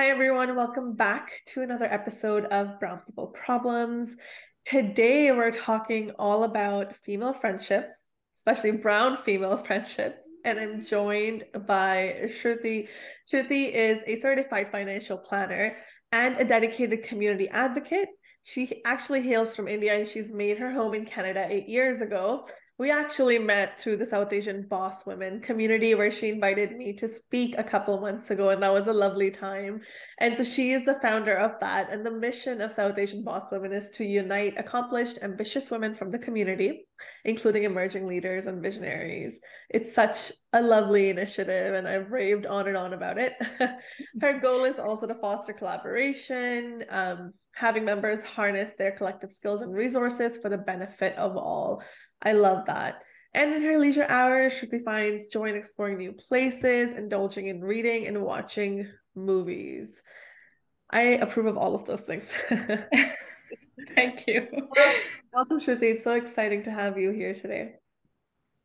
Hi, everyone. Welcome back to another episode of Brown People Problems. Today, we're talking all about female friendships, especially brown female friendships. And I'm joined by Shruti. Shruti is a certified financial planner and a dedicated community advocate. She actually hails from India and she's made her home in Canada eight years ago. We actually met through the South Asian Boss Women community where she invited me to speak a couple months ago, and that was a lovely time. And so she is the founder of that. And the mission of South Asian Boss Women is to unite accomplished, ambitious women from the community, including emerging leaders and visionaries. It's such a lovely initiative, and I've raved on and on about it. Her goal is also to foster collaboration, um, having members harness their collective skills and resources for the benefit of all. I love that. And in her leisure hours, Shruti finds joy in exploring new places, indulging in reading, and watching movies. I approve of all of those things. Thank you. Welcome, Shruti. It's so exciting to have you here today.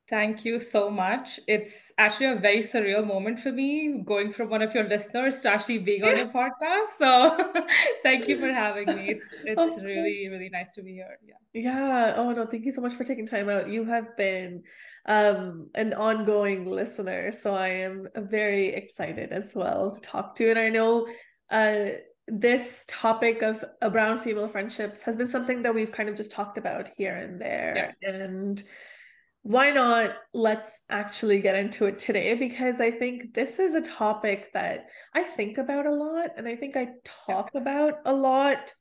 Thank you so much. It's actually a very surreal moment for me going from one of your listeners to actually being on your podcast. So thank you for having me. It's it's oh, really, really nice to be here. Yeah. Yeah. Oh no, thank you so much for taking time out. You have been um an ongoing listener. So I am very excited as well to talk to. And I know uh this topic of a brown female friendships has been something that we've kind of just talked about here and there. Yeah. And why not let's actually get into it today because I think this is a topic that I think about a lot and I think I talk about a lot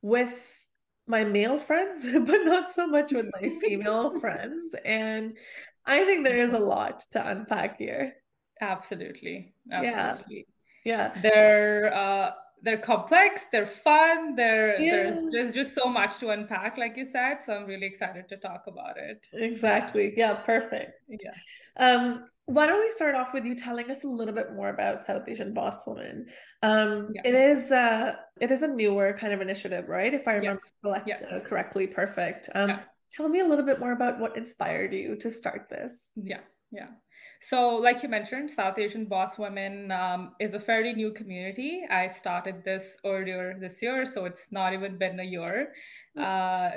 with my male friends, but not so much with my female friends. And I think there is a lot to unpack here. Absolutely. Absolutely. Yeah. yeah. There uh they're complex they're fun they're yeah. there's just just so much to unpack like you said so i'm really excited to talk about it exactly yeah perfect yeah um why don't we start off with you telling us a little bit more about south asian boss woman um yeah. it is uh it is a newer kind of initiative right if i remember yes. yes. Uh, correctly perfect um yeah. tell me a little bit more about what inspired you to start this yeah yeah so, like you mentioned, South Asian Boss Women um, is a fairly new community. I started this earlier this year, so it's not even been a year hmm. uh,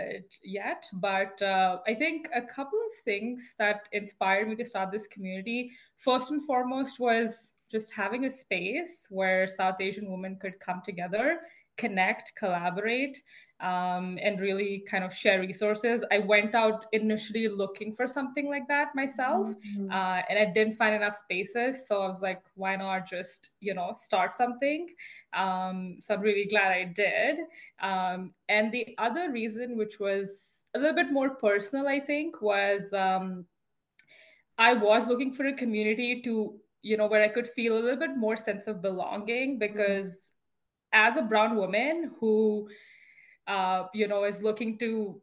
yet. But uh, I think a couple of things that inspired me to start this community, first and foremost, was just having a space where South Asian women could come together, connect, collaborate, um, and really kind of share resources. I went out initially looking for something like that myself, mm-hmm. uh, and I didn't find enough spaces. So I was like, why not just you know start something? Um, so I'm really glad I did. Um, and the other reason, which was a little bit more personal, I think, was um, I was looking for a community to you know where I could feel a little bit more sense of belonging because. Mm-hmm. As a brown woman who uh, you know, is looking to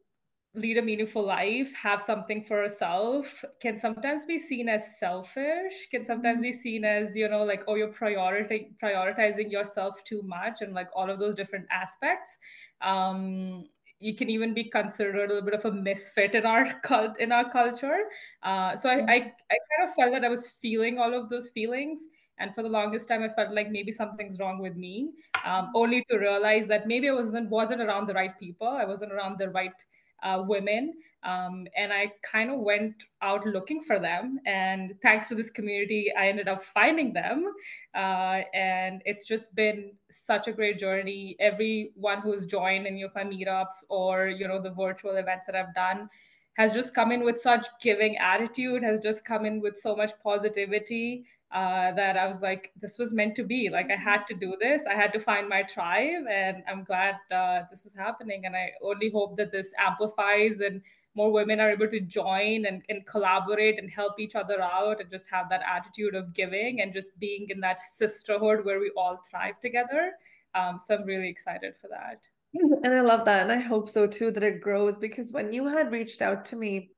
lead a meaningful life, have something for herself, can sometimes be seen as selfish, can sometimes be seen as, you know, like, oh, you're priority- prioritizing yourself too much and like all of those different aspects. Um, you can even be considered a little bit of a misfit in our cult in our culture. Uh, so I, I, I kind of felt that I was feeling all of those feelings and for the longest time, I felt like maybe something's wrong with me, um, only to realize that maybe I wasn't wasn't around the right people. I wasn't around the right uh, women. Um, and I kind of went out looking for them. And thanks to this community, I ended up finding them. Uh, and it's just been such a great journey. Everyone who's joined any of my meetups or, you know, the virtual events that I've done has just come in with such giving attitude, has just come in with so much positivity uh, that I was like, this was meant to be. Like, I had to do this. I had to find my tribe, and I'm glad uh, this is happening. And I only hope that this amplifies and more women are able to join and, and collaborate and help each other out and just have that attitude of giving and just being in that sisterhood where we all thrive together. Um, so I'm really excited for that. And I love that. And I hope so too that it grows because when you had reached out to me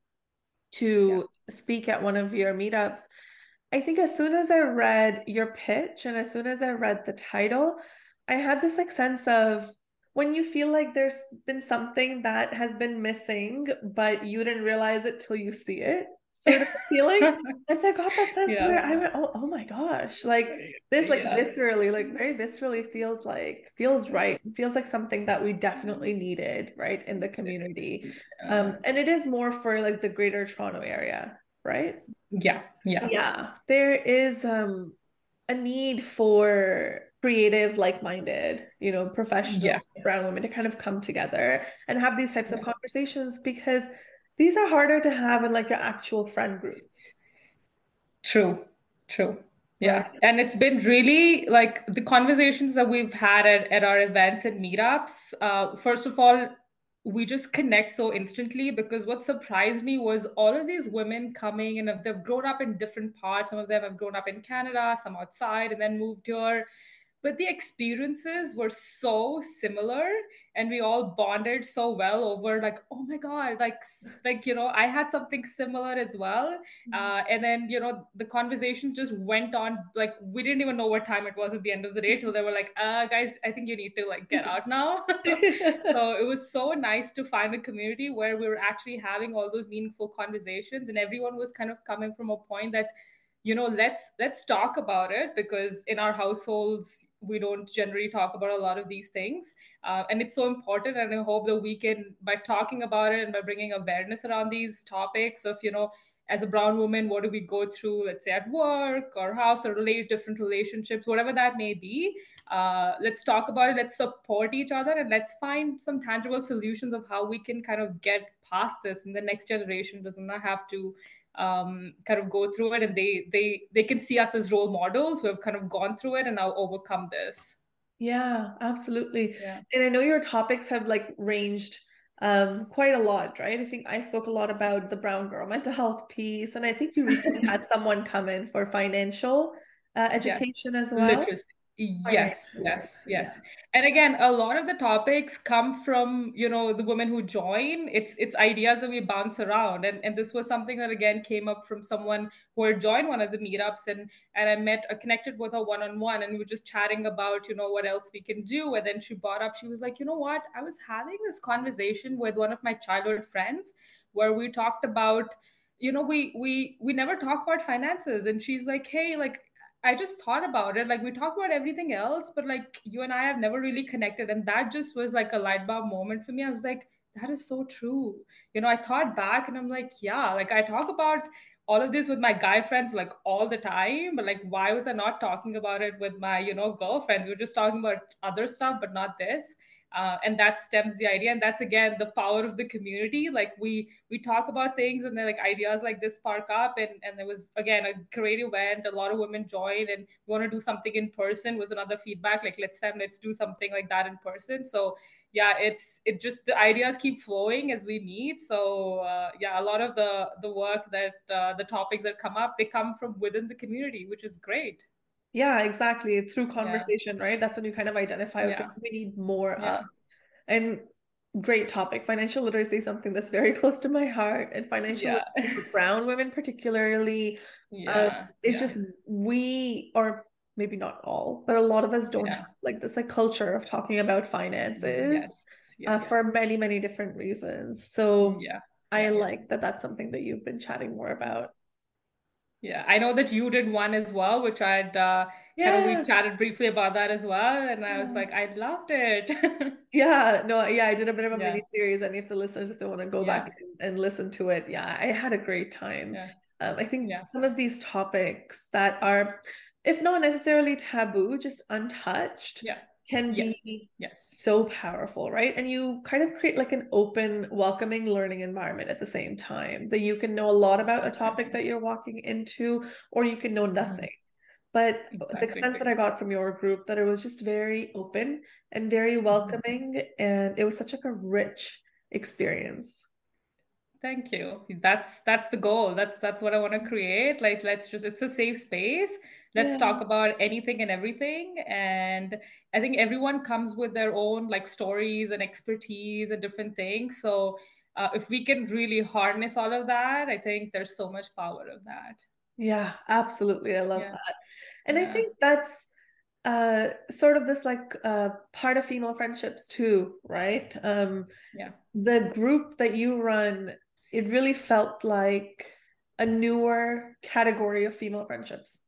to yeah. speak at one of your meetups, I think as soon as I read your pitch and as soon as I read the title, I had this like sense of when you feel like there's been something that has been missing, but you didn't realize it till you see it. sort of feeling. and so I got that sense yeah. where I went, oh, oh my gosh, like this, like yeah. viscerally, like very viscerally feels like feels right. Feels like something that we definitely needed, right, in the community. Um, and it is more for like the greater Toronto area, right? Yeah, yeah, yeah. There is um a need for creative like-minded you know professional yeah. brown women to kind of come together and have these types yeah. of conversations because these are harder to have in like your actual friend groups true true yeah and it's been really like the conversations that we've had at, at our events and meetups uh, first of all we just connect so instantly because what surprised me was all of these women coming and they've grown up in different parts. Some of them have grown up in canada some outside and then moved here but the experiences were so similar and we all bonded so well over like oh my god like like you know i had something similar as well mm-hmm. uh, and then you know the conversations just went on like we didn't even know what time it was at the end of the day till they were like uh guys i think you need to like get out now so it was so nice to find a community where we were actually having all those meaningful conversations and everyone was kind of coming from a point that you know let's let's talk about it because in our households we don't generally talk about a lot of these things. Uh, and it's so important and i hope that we can by talking about it and by bringing awareness around these topics of you know as a brown woman what do we go through let's say at work or house or relate different relationships whatever that may be uh, let's talk about it let's support each other and let's find some tangible solutions of how we can kind of get past this and the next generation. Does not have to um, kind of go through it and they they they can see us as role models who have kind of gone through it and now overcome this. Yeah absolutely. Yeah. and i know your topics have like ranged um quite a lot right? I think i spoke a lot about the brown girl mental health piece and i think you recently had someone come in for financial uh, education yeah. as well. Literacy yes yes yes. And again a lot of the topics come from you know the women who join. It's it's ideas that we bounce around. And and this was something that again came up from someone who had joined one of the meetups and and i met uh, connected with her one-on-one and we were just chatting about you know what else we can do. And then she brought up she was like you know what? I was having this conversation with one of my childhood friends where we talked about you know we we we never talk about finances. And she's like hey like I just thought about it. Like we talk about everything else, but like you and I have never really connected. And that just was like a light bulb moment for me. I was like, that is so true. You know, I thought back and I'm like, yeah, like I talk about all of this with my guy friends like all the time, but like why was I not talking about it with my, you know, girlfriends? We're just talking about other stuff, but not this uh, and that stems the idea. And that's again the power of the community. Like we we talk about things and then like ideas like this spark up. And and there was again a great event. A lot of women joined and want to do something in person was another feedback. Like let's time let's do something like that in person. So yeah it's it just the ideas keep flowing as we meet. So uh, yeah a lot of the the work that uh, the topics that come up they come from within the community which is great yeah, exactly. Through conversation, yeah. right? That's when you kind of identify, okay, yeah. we need more yeah. of. And great topic. Financial literacy is something that's very close to my heart. And financial literacy for brown women, particularly, yeah. Um, it's just we, or maybe not all, but a lot of us don't have like this like culture of talking about finances yes. Yes, uh, yes. for many, many different reasons. So yeah. I like that that's something that you've been chatting more about. Yeah, I know that you did one as well, which I'd uh, yeah. kind of we chatted briefly about that as well, and I was like, I loved it. yeah, no, yeah, I did a bit of a yeah. mini series. Any of the listeners, if they want to go yeah. back and, listen to it, yeah, I had a great time. Um, I think some of these topics that are, if not necessarily taboo, just untouched. Yeah can yes. be yes. so powerful, right? And you kind of create like an open, welcoming learning environment at the same time that you can know a lot about a topic that you're walking into, or you can know mm-hmm. nothing. But exactly. the sense that I got from your group that it was just very open and very mm-hmm. welcoming, mm-hmm. and it was such like a rich experience. Thank you. That's that's the goal. That's that's what I want to create. Like let's just it's a safe space. Let's yeah. talk about anything and everything. And I think everyone comes with their own like stories and expertise and different things. So uh, if we can really harness all of that, I think there's so much power of that. Yeah, absolutely. I love yeah. that. And yeah. I think that's uh sort of this like uh part of female friendships too right um yeah the group that you run it really felt like a newer category of female friendships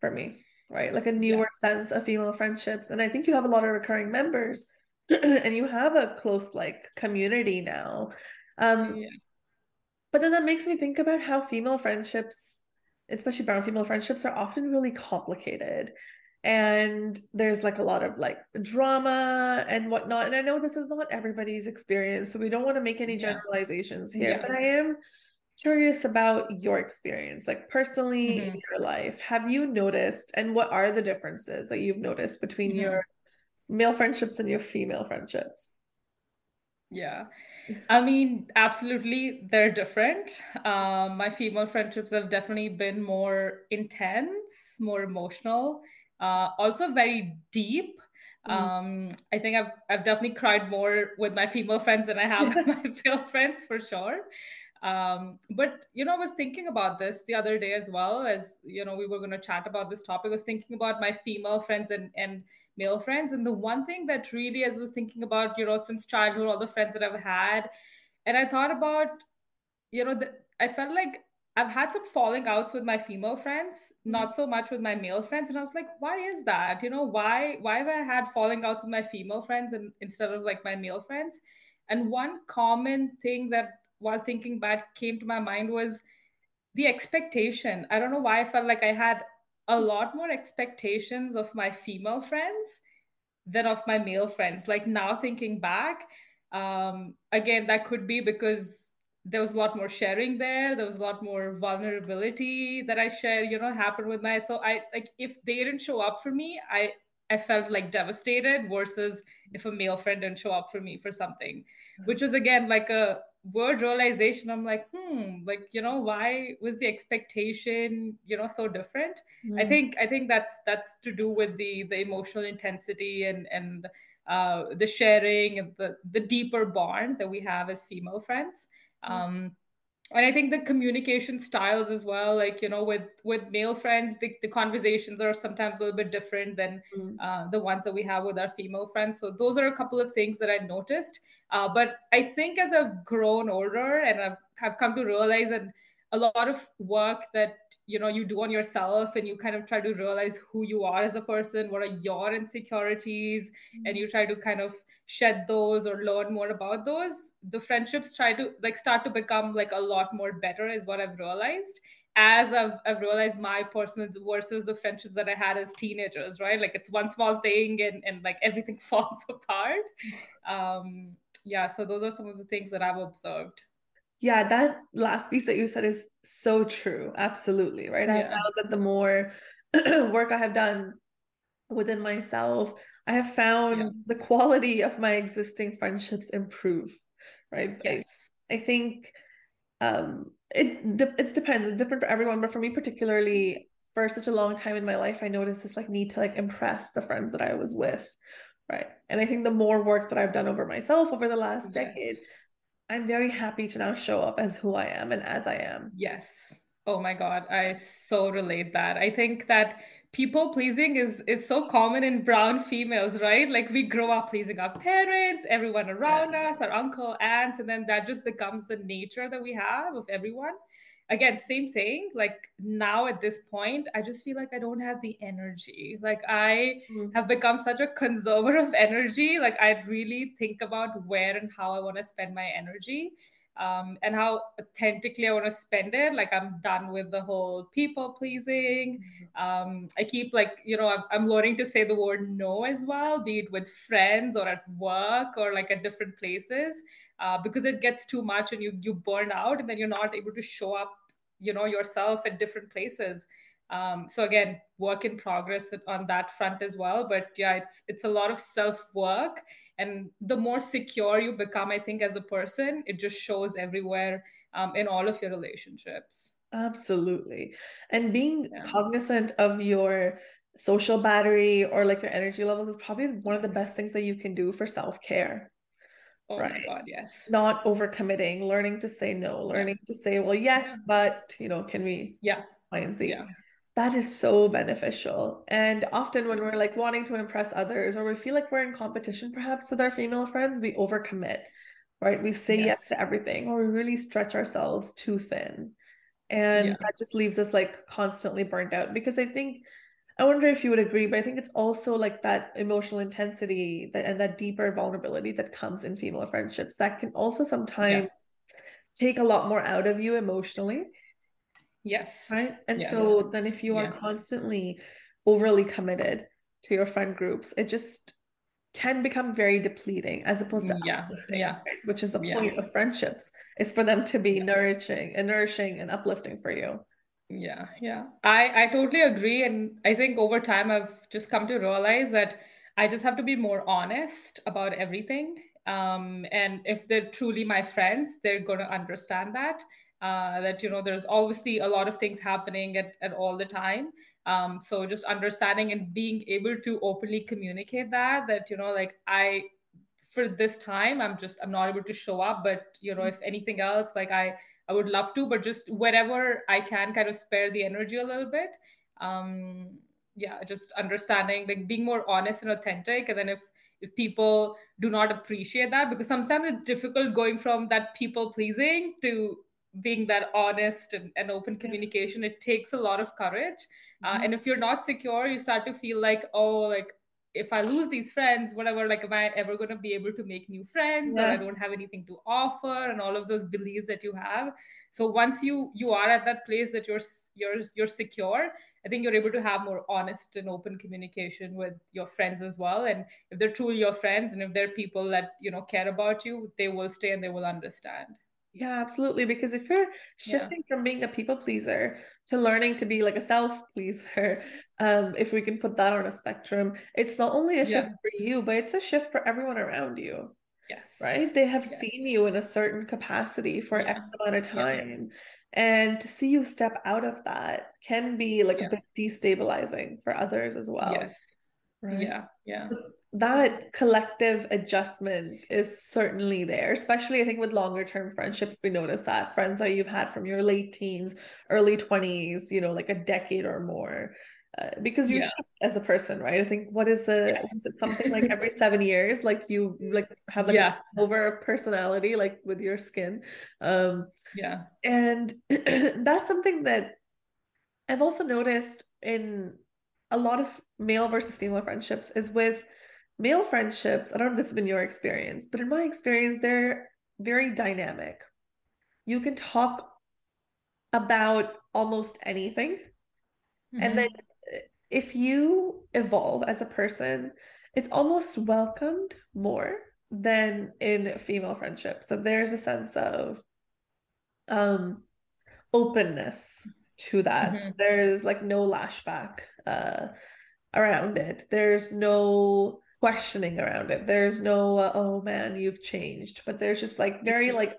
for me, right? Like a newer yeah. sense of female friendships. And I think you have a lot of recurring members and you have a close like community now. Um yeah. but then that makes me think about how female friendships, especially brown female friendships, are often really complicated and there's like a lot of like drama and whatnot and i know this is not everybody's experience so we don't want to make any generalizations here yeah. but i am curious about your experience like personally mm-hmm. in your life have you noticed and what are the differences that you've noticed between mm-hmm. your male friendships and your female friendships yeah i mean absolutely they're different um, my female friendships have definitely been more intense more emotional uh, also very deep. Mm. Um, I think I've I've definitely cried more with my female friends than I have with my male friends for sure. Um, but you know, I was thinking about this the other day as well as you know we were going to chat about this topic. I was thinking about my female friends and and male friends, and the one thing that really, as I was thinking about, you know, since childhood, all the friends that I've had, and I thought about, you know, that I felt like I've had some falling outs with my female friends, not so much with my male friends. And I was like, why is that? You know, why why have I had falling outs with my female friends and instead of like my male friends? And one common thing that while thinking back came to my mind was the expectation. I don't know why I felt like I had a lot more expectations of my female friends than of my male friends. Like now thinking back, um, again, that could be because there was a lot more sharing there there was a lot more vulnerability that i shared, you know happened with my so i like if they didn't show up for me i i felt like devastated versus if a male friend didn't show up for me for something which was again like a word realization i'm like hmm like you know why was the expectation you know so different mm-hmm. i think i think that's that's to do with the the emotional intensity and and uh, the sharing and the the deeper bond that we have as female friends Mm-hmm. um, and i think the communication styles as well like you know with with male friends the, the conversations are sometimes a little bit different than mm. uh, the ones that we have with our female friends so those are a couple of things that i noticed uh, but i think as i've grown older and i've, have come to realize that a lot of work that you know you do on yourself and you kind of try to realize who you are as a person what are your insecurities mm-hmm. and you try to kind of shed those or learn more about those the friendships try to like start to become like a lot more better is what i've realized as I've, I've realized my personal versus the friendships that I had as teenagers, right? Like it's one small thing and, and like everything falls apart. Um, yeah, so those are some of the things that I've observed. Yeah, that last piece that you said is so true. Absolutely. Right. Yeah. I found that the more work I have done within myself, I have found yeah. the quality of my existing friendships improve. Right. Yes. I, I think um it de- it depends. It's different for everyone, but for me particularly, for such a long time in my life, I noticed this like need to like impress the friends that I was with. Right. And I think the more work that I've done over myself over the last yes. decade, I'm very happy to now show up as who I am and as I am. Yes. Oh my god, I so relate that. I think that people pleasing is is so common in brown females, right? Like we grow up pleasing our parents, everyone around yeah. us, our uncle, aunt and then that just becomes the nature that we have of everyone again same thing like now at this point i just feel like i don't have the energy like i mm-hmm. have become such a conservator of energy like i really think about where and how i want to spend my energy um, and how authentically I want to spend it. Like I'm done with the whole people pleasing. Mm-hmm. Um, I keep like you know I'm, I'm, learning to say the word no as well, be it with friends or at work or like at different places, uh, because it gets too much and you you burn out and then you're not able to show up you know yourself at different places um, so again work in progress on that front as well but yeah it's it's a lot of self work and the more secure you become i think as a person it just shows everywhere um, in all of your relationships absolutely and being yeah. cognizant of your social battery or like your energy levels is probably one of the best things that you can do for self-care Oh right? my God, yes. Not overcommitting, learning to say no, learning yeah. to say, well, yes, yeah. but you know, can we yeah Y and Z? Yeah. That is so beneficial. And often when we're like wanting to impress others or we feel like we're in competition perhaps with our female friends, we overcommit, right? We say yes, yes to everything or we really stretch ourselves too thin. and Yeah. that just leaves us like constantly burnt out because I think I wonder if you would agree, but I think it's also like that emotional intensity that and that deeper vulnerability that comes in female friendships that can also sometimes take a lot more out of you emotionally. Yes. Right. And Yes. so then if you are Yeah. constantly overly committed to your friend groups, it just can become very depleting as opposed to Yeah. uplifting, Yeah. right? which is the Yeah. point of friendships, is for them to be Yeah. nourishing and nourishing and uplifting for you. Yeah, yeah. I I totally agree and I think over time I've just come to realize that I just have to be more honest about everything. Um, and if they're truly my friends, they're gonna understand that. Uh, that you know, there's obviously a lot of things happening at, at all the time. Um, so just understanding and being able to openly communicate that, that you know, like I for this time i'm just i'm not able to show up but you know if anything else like i i would love to but just wherever i can kind of spare the energy a little bit um yeah just understanding like being more honest and authentic and then if if people do not appreciate that because sometimes it's difficult going from that people pleasing to being that honest and, and open communication it takes a lot of courage uh, Mhm. and if you're not secure you start to feel like oh like if I lose these friends, whatever, like, am I ever going to be able to make new friends, or I don't have anything to offer, and all of those beliefs that you have. So once you you are at that place that you're you're you're secure, I think you're able to have more honest and open communication with your friends as well. And if they're truly your friends, and if they're people that you know care about you, they will stay and they will understand. Yeah, absolutely. Because if you're Yeah. shifting from being a people pleaser to learning to be like a self pleaser, um, if we can put that on a spectrum, it's not only a shift Yeah. for you, but it's a shift for everyone around you, Yes. right? They have Yes. seen you in a certain capacity for Yeah. X amount of Yeah. time. And to see you step out of that can be like a bit destabilizing for others as well, Yes. right? Yeah. Yeah. So that collective adjustment is certainly there, especially I think with longer term friendships. We notice that friends that you've had from your late teens, early 20s, you know, like a decade or more. Uh, because you Yeah. shift as a person, right? I think what is the Yes. is it something like every seven years, like you like have like Yeah. over personality, like with your skin. Um, Yeah. and that's something that I've also noticed in a lot of male versus female friendships is with male friendships. I don't know if this has been your experience, but in my experience, they're very dynamic. You can talk about almost anything. And then Mhm. if you evolve as a person, it's almost welcomed more than in female friendships. So there's a sense of um openness to that. Mhm. There's like no lashback uh around it. There's no questioning around it. There's no uh, oh man, you've changed. But there's just like very like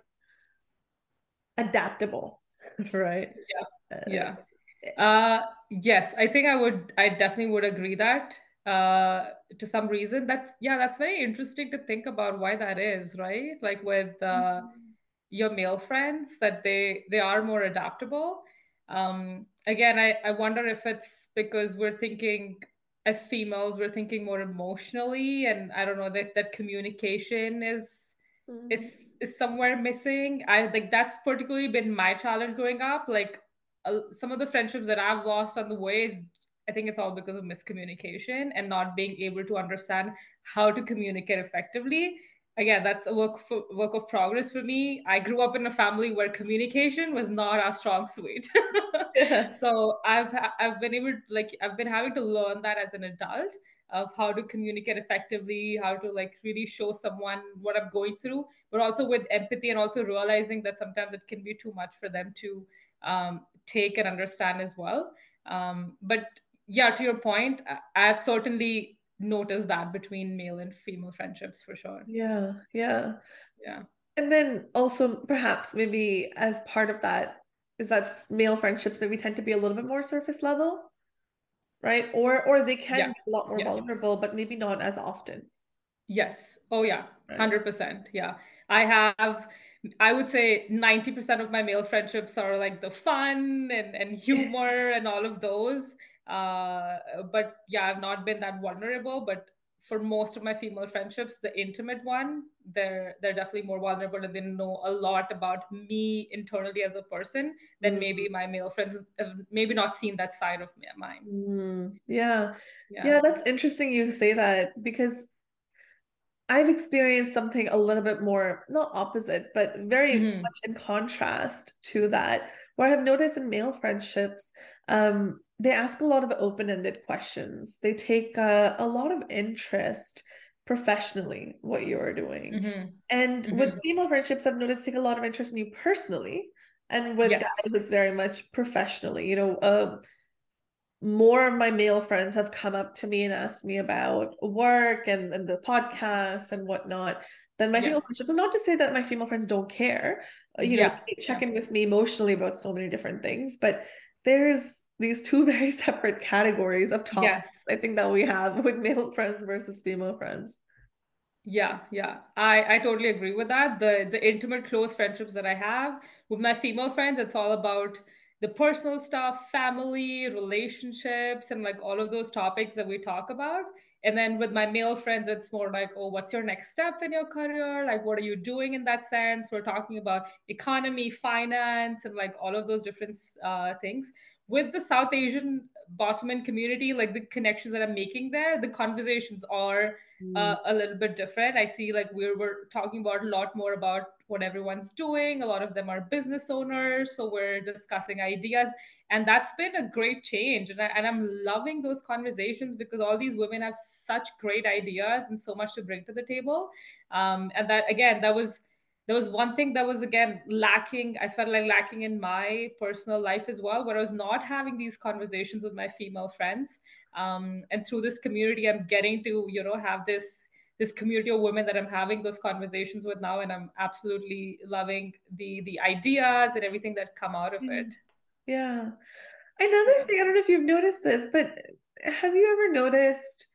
adaptable, right? Yeah. Uh, Yeah. Uh, yes, I think I would, I definitely would agree that uh, to some reason. That's, yeah, that's very interesting to think about why that is, right? Like with uh, your male friends, that they they are more adaptable. Um, again, I, I wonder if it's because we're thinking as females, we're thinking more emotionally, and I don't know that that communication is Mhm. is is somewhere missing. I like that's particularly been my challenge growing up. Like uh, some of the friendships that I've lost on the way is I think it's all because of miscommunication and not being able to understand how to communicate effectively. Again, that's a work for, work of progress for me. I grew up in a family where communication was not our strong suit. Yeah. so I've I've been able to, like I've been having to learn that as an adult of how to communicate effectively, how to like really show someone what I'm going through, but also with empathy and also realizing that sometimes it can be too much for them to um, take and understand as well. Um, but yeah, to your point, I've certainly noticed that between male and female friendships for sure. Yeah, yeah. Yeah. And then also perhaps maybe as part of that is that male friendships that we tend to be a little bit more surface level, right? Or or they can Yeah. be a lot more Yes. vulnerable, but maybe not as often, Yes. Oh, yeah. right? 100%. Yeah. I have, I would say 90% of my male friendships are like the fun and, and humor and all of those. Uh, but yeah, I've not been that vulnerable. But for most of my female friendships, the intimate one, they're they're definitely more vulnerable and they know a lot about me internally as a person than mm. maybe my male friends have maybe not seen that side of me, mine. Mm. Yeah. yeah. Yeah, that's interesting you say that because I've experienced something a little bit more, not opposite, but very mm-hmm. much in contrast to that, where I have noticed in male friendships, um, they ask a lot of open-ended questions. They take uh, a lot of interest professionally what you're doing. Mm-hmm. And mm-hmm. with female friendships, I've noticed take a lot of interest in you personally. And with yes. guys, it's very much professionally. You know, uh, more of my male friends have come up to me and asked me about work and, and the podcast and whatnot than my yeah. female friendships. And not to say that my female friends don't care. Uh, you yeah. know, they check in with me emotionally about so many different things, but there's these two very separate categories of topics yes. I think that we have with male friends versus female friends. Yeah, yeah. I I totally agree with that. The the intimate close friendships that I have with my female friends, it's all about the personal stuff, family, relationships, and like all of those topics that we talk about. And then with my male friends, it's more like, oh, what's your next step in your career? Like, what are you doing in that sense? We're talking about economy, finance, and like all of those different uh, things. With the South Asian bottom community, like the connections that I'm making there, the conversations are mm. uh, a little bit different. I see like we're, we're talking about a lot more about what everyone's doing. A lot of them are business owners. So we're discussing ideas. And that's been a great change. And, I, and I'm loving those conversations because all these women have such great ideas and so much to bring to the table. Um, and that, again, that was there was one thing that was again lacking i felt like lacking in my personal life as well where i was not having these conversations with my female friends um, and through this community i'm getting to you know have this this community of women that I'm having those conversations with now, and I'm absolutely loving the the ideas and everything that come out of it. Yeah. Another thing, I don't know if you've noticed this, but have you ever noticed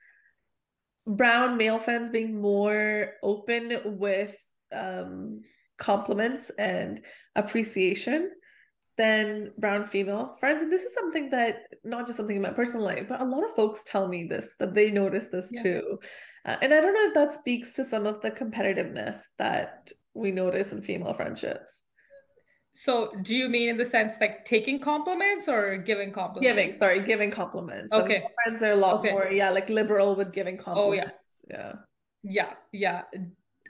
brown male fans being more open with um, compliments and appreciation? than brown female friends. And this is something that not just something in my personal life, but a lot of folks tell me this that they notice this yeah. too. Uh, and I don't know if that speaks to some of the competitiveness that we notice in female friendships. So, do you mean in the sense like taking compliments or giving compliments? Giving, sorry, giving compliments. Okay. friends are a lot okay. more, yeah, like liberal with giving compliments. Oh, yeah. Yeah. Yeah. Yeah.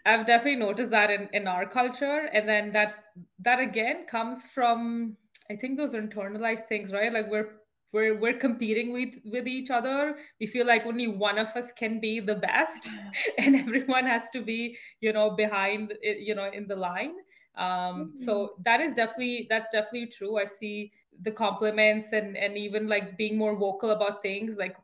I've definitely noticed that in, in our culture. And then that's that again comes from I think those are internalized things, right? Like we're we're we're competing with with each other. We feel like only one of us can be the best, and everyone has to be, you know, behind you know, in the line. Um, mm-hmm. so that is definitely that's definitely true. I see the compliments and and even like being more vocal about things like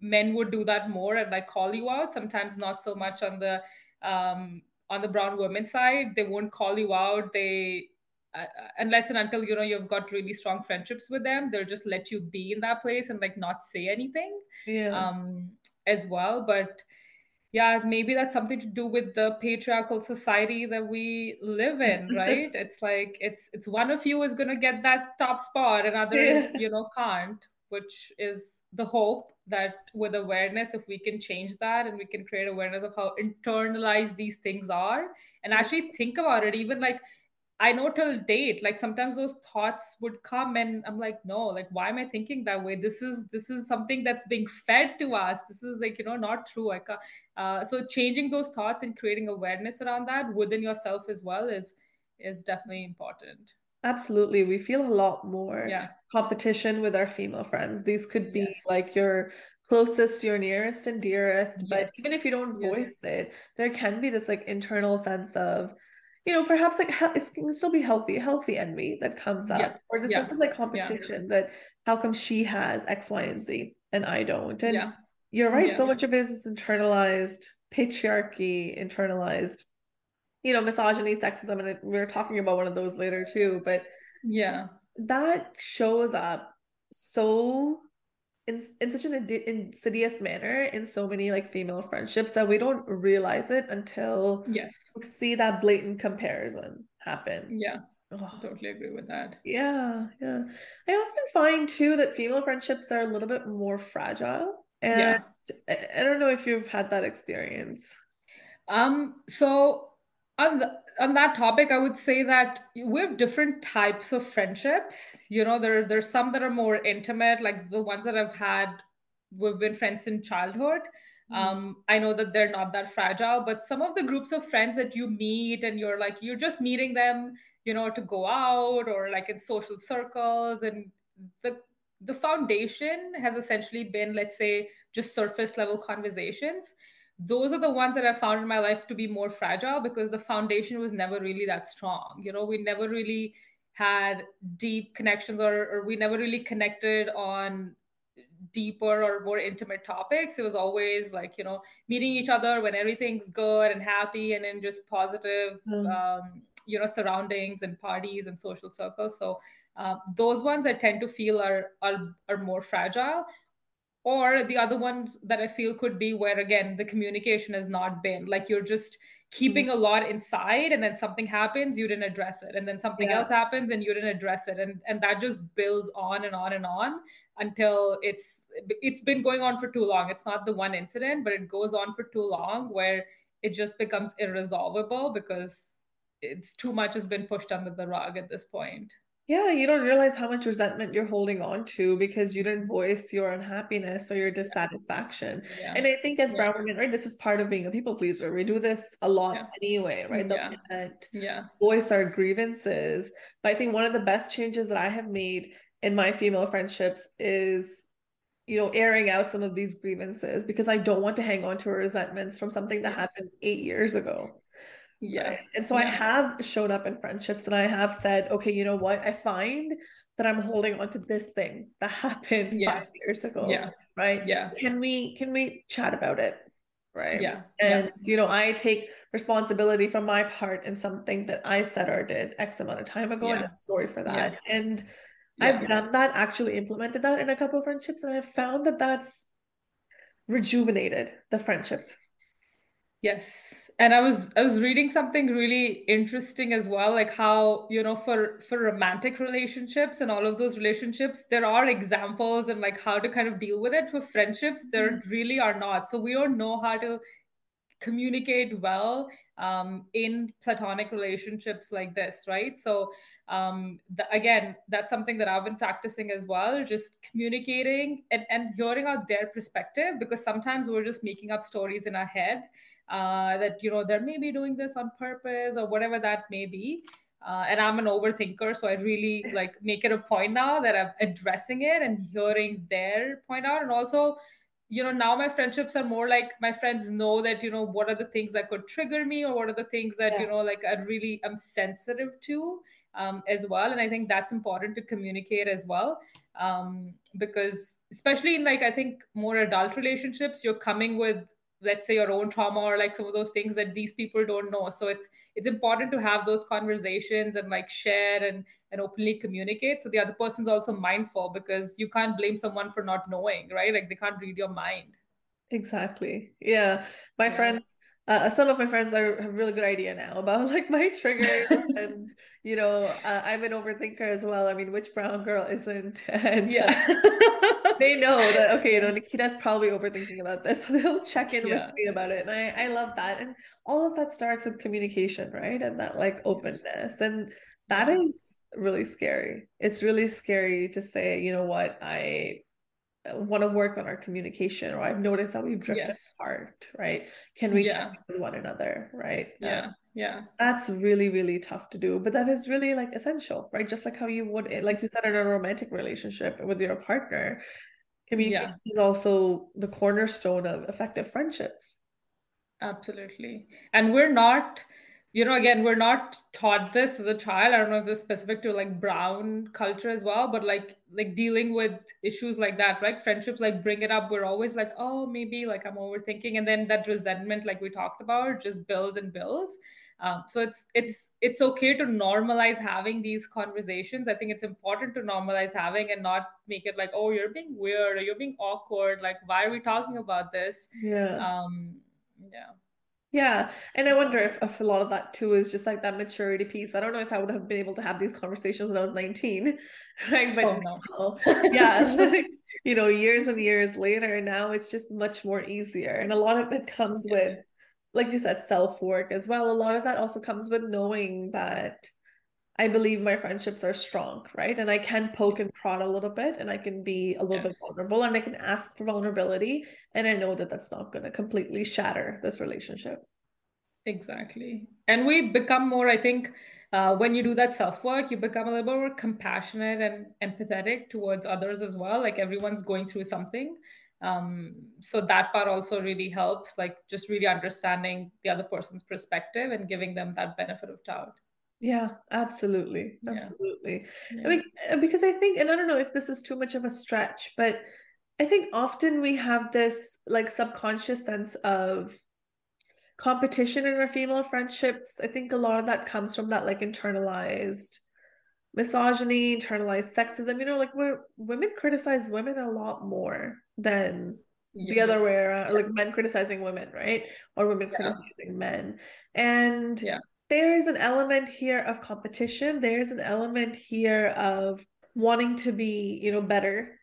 men would do that more and like call you out sometimes not so much on the um, on the brown women side they won't call you out they uh, uh, unless and until you know you've got really strong friendships with them they'll just let you be in that place and like not say anything yeah. um as well but yeah maybe that's something to do with the patriarchal society that we live in right it's like it's it's one of you is going to get that top spot and others yeah. you know can't which is the hope that with awareness if we can change that and we can create awareness of how internalized these things are and actually think about it even like i know till date like sometimes those thoughts would come and i'm like no like why am i thinking that way? This is this is something that's being fed to us. This is like you know not true. I can't uh, so changing those thoughts and creating awareness around that within yourself as well is is definitely important Absolutely. We feel a lot more yeah. competition with our female friends. These could be yes. like your closest, your nearest and dearest. Yes. But even if you don't yes. voice it, there can be this like internal sense of, you know, perhaps like it can still be healthy, healthy envy that comes up, yeah. or the yeah. sense of like competition that how come she has X, Y, and Z and I don't. And you're right. So much of it is internalized patriarchy, internalized you know misogyny sexism and we are talking about one of those later too but yeah that shows up so in, in such an insidious manner in so many like female friendships that we don't realize it until yes we see that blatant comparison happen yeah oh. totally agree with that yeah yeah i often find too that female friendships are a little bit more fragile And Yeah. I, I don't know if you've had that experience. Um, so on the, on that topic, I would say that we have different types of friendships. You know, there there's some that are more intimate, like the ones that I've had, we've been friends in childhood. Mm. Um, I know that they're not that fragile, but some of the groups of friends that you meet and you're like, you're just meeting them, you know, to go out or like in social circles, and the the foundation has essentially been, let's say, just surface level conversations those are the ones that I found in my life to be more fragile because the foundation was never really that strong. You know, we never really had deep connections or, or we never really connected on deeper or more intimate topics. It was always like, you know, meeting each other when everything's good and happy and in just positive, Um, um, you know, surroundings and parties and social circles. So uh, those ones I tend to feel are, are, are more fragile or the other ones that i feel could be where again the communication has not been. Like you're just keeping hmm. a lot inside and then something happens you didn't address it. And then something yeah. else happens and you didn't address it. And and that just builds on and on and on until it's it's been going on for too long. It's not the one incident but it goes on for too long where it just becomes irresolvable because it's too much has been pushed under the rug at this point Yeah, you don't realize how much resentment you're holding on to because you didn't voice your unhappiness or your dissatisfaction. yeah And I think as yeah brown women, right, this is part of being a people pleaser. We do this a lot yeah anyway, right? Mm, that yeah yeah voice our grievances. But I think one of the best changes that I have made in my female friendships is, you know, airing out some of these grievances because I don't want to hang on to resentments from something that happened eight years ago. Right. Yeah, And so I have showed up in friendships and I have said, okay, you know what? I find that I'm holding on to this thing that happened yeah, five years ago. yeah, Right. yeah, Can we can we chat about it? Right. yeah, yeah, And you know, I take responsibility for my part in something that I said or did X amount of time ago, and I'm sorry for yeah, that. And yeah. I've done that, actually implemented that in a couple of friendships, and I've found that that's rejuvenated the friendship. Yes. And I was I was reading something really interesting as well, like how, you know, for for romantic relationships and all of those relationships, there are examples and like how to kind of deal with it. For friendships, there mm-hmm. really are not. So we don't know how to communicate well um, in platonic relationships like this, right? So, um, the, again, that's something that I've been practicing as well, just communicating and, and hearing out their perspective because sometimes we're just making up stories in our head uh, that, you know, they're maybe doing this on purpose or whatever that may be. Uh, and I'm an overthinker, so I really like make it a point now that I'm addressing it and hearing their point out, and also you know now my friendships are more like my friends know that you know what are the things that could trigger me or what are the things that you know like i really am sensitive to um, as well. And i think that's important to communicate as well um, because especially in like i think more adult relationships you're coming with let's say your own trauma or like some of those things that these people don't know. So it's it's important to have those conversations and like share and and openly communicate. So the other person's also mindful because you can't blame someone for not knowing right? Like they can't read your mind. Exactly. Yeah. My yeah. friends, uh, some of my friends are have really good idea now about like my triggers and you know, uh, I'm an overthinker as well. I mean, which brown girl isn't? And uh, yeah they know that okay, you know, Nikita's probably overthinking about this, so they'll check in with me about it. And I I love that. And all of that starts with communication, right? And that like openness. And that is really scary. It's really scary to say, you know what, I want to work on our communication or I've noticed that we've drifted yes apart, right? Can we yeah with one another, right? Um, yeah yeah that's really, really tough to do, but that is really like essential, right? Just like how you would, like you said, in a romantic relationship with your partner, communication yeah is also the cornerstone of effective friendships. Absolutely. And we're not, you know, again, we're not taught this as a child. I don't know if this is specific to like brown culture as well, but like like dealing with issues like that, right? Friendships like bring it up. We're always like, oh, maybe like I'm overthinking. And then that resentment, like we talked about, just builds and builds. Um, so it's it's it's okay to normalize having these conversations. I think it's important to normalize having and not make it like, oh, you're being weird or you're being awkward. Like, why are we talking about this? Yeah. Um, yeah. Yeah. And I wonder if, if a lot of that too is just like that maturity piece. I don't know if I would have been able to have these conversations when I was 19. Right. But oh, no. yeah, you know, years and years later, now it's just much more easier. And a lot of it comes yeah. with, like you said, self work as well. A lot of that also comes with knowing that I believe my friendships are strong, right? And I can poke and prod a little bit and I can be a little yes. bit vulnerable and I can ask for vulnerability. And I know that that's not going to completely shatter this relationship. Exactly. And we become more, I think, uh, when you do that self work, you become a little more compassionate and empathetic towards others as well. Like everyone's going through something. Um, so that part also really helps, like just really understanding the other person's perspective and giving them that benefit of doubt. Yeah, absolutely. Absolutely. Yeah. I mean, uh, because I think, and I don't know if this is too much of a stretch, but I think often we have this like subconscious sense of competition in our female friendships. I think a lot of that comes from that like internalized misogyny, internalized sexism. You know, like where women criticize women a lot more than yeah. the other way around, like men criticizing women, right? Or women yeah. criticizing men. And yeah there is an element here of competition there's an element here of wanting to be you know better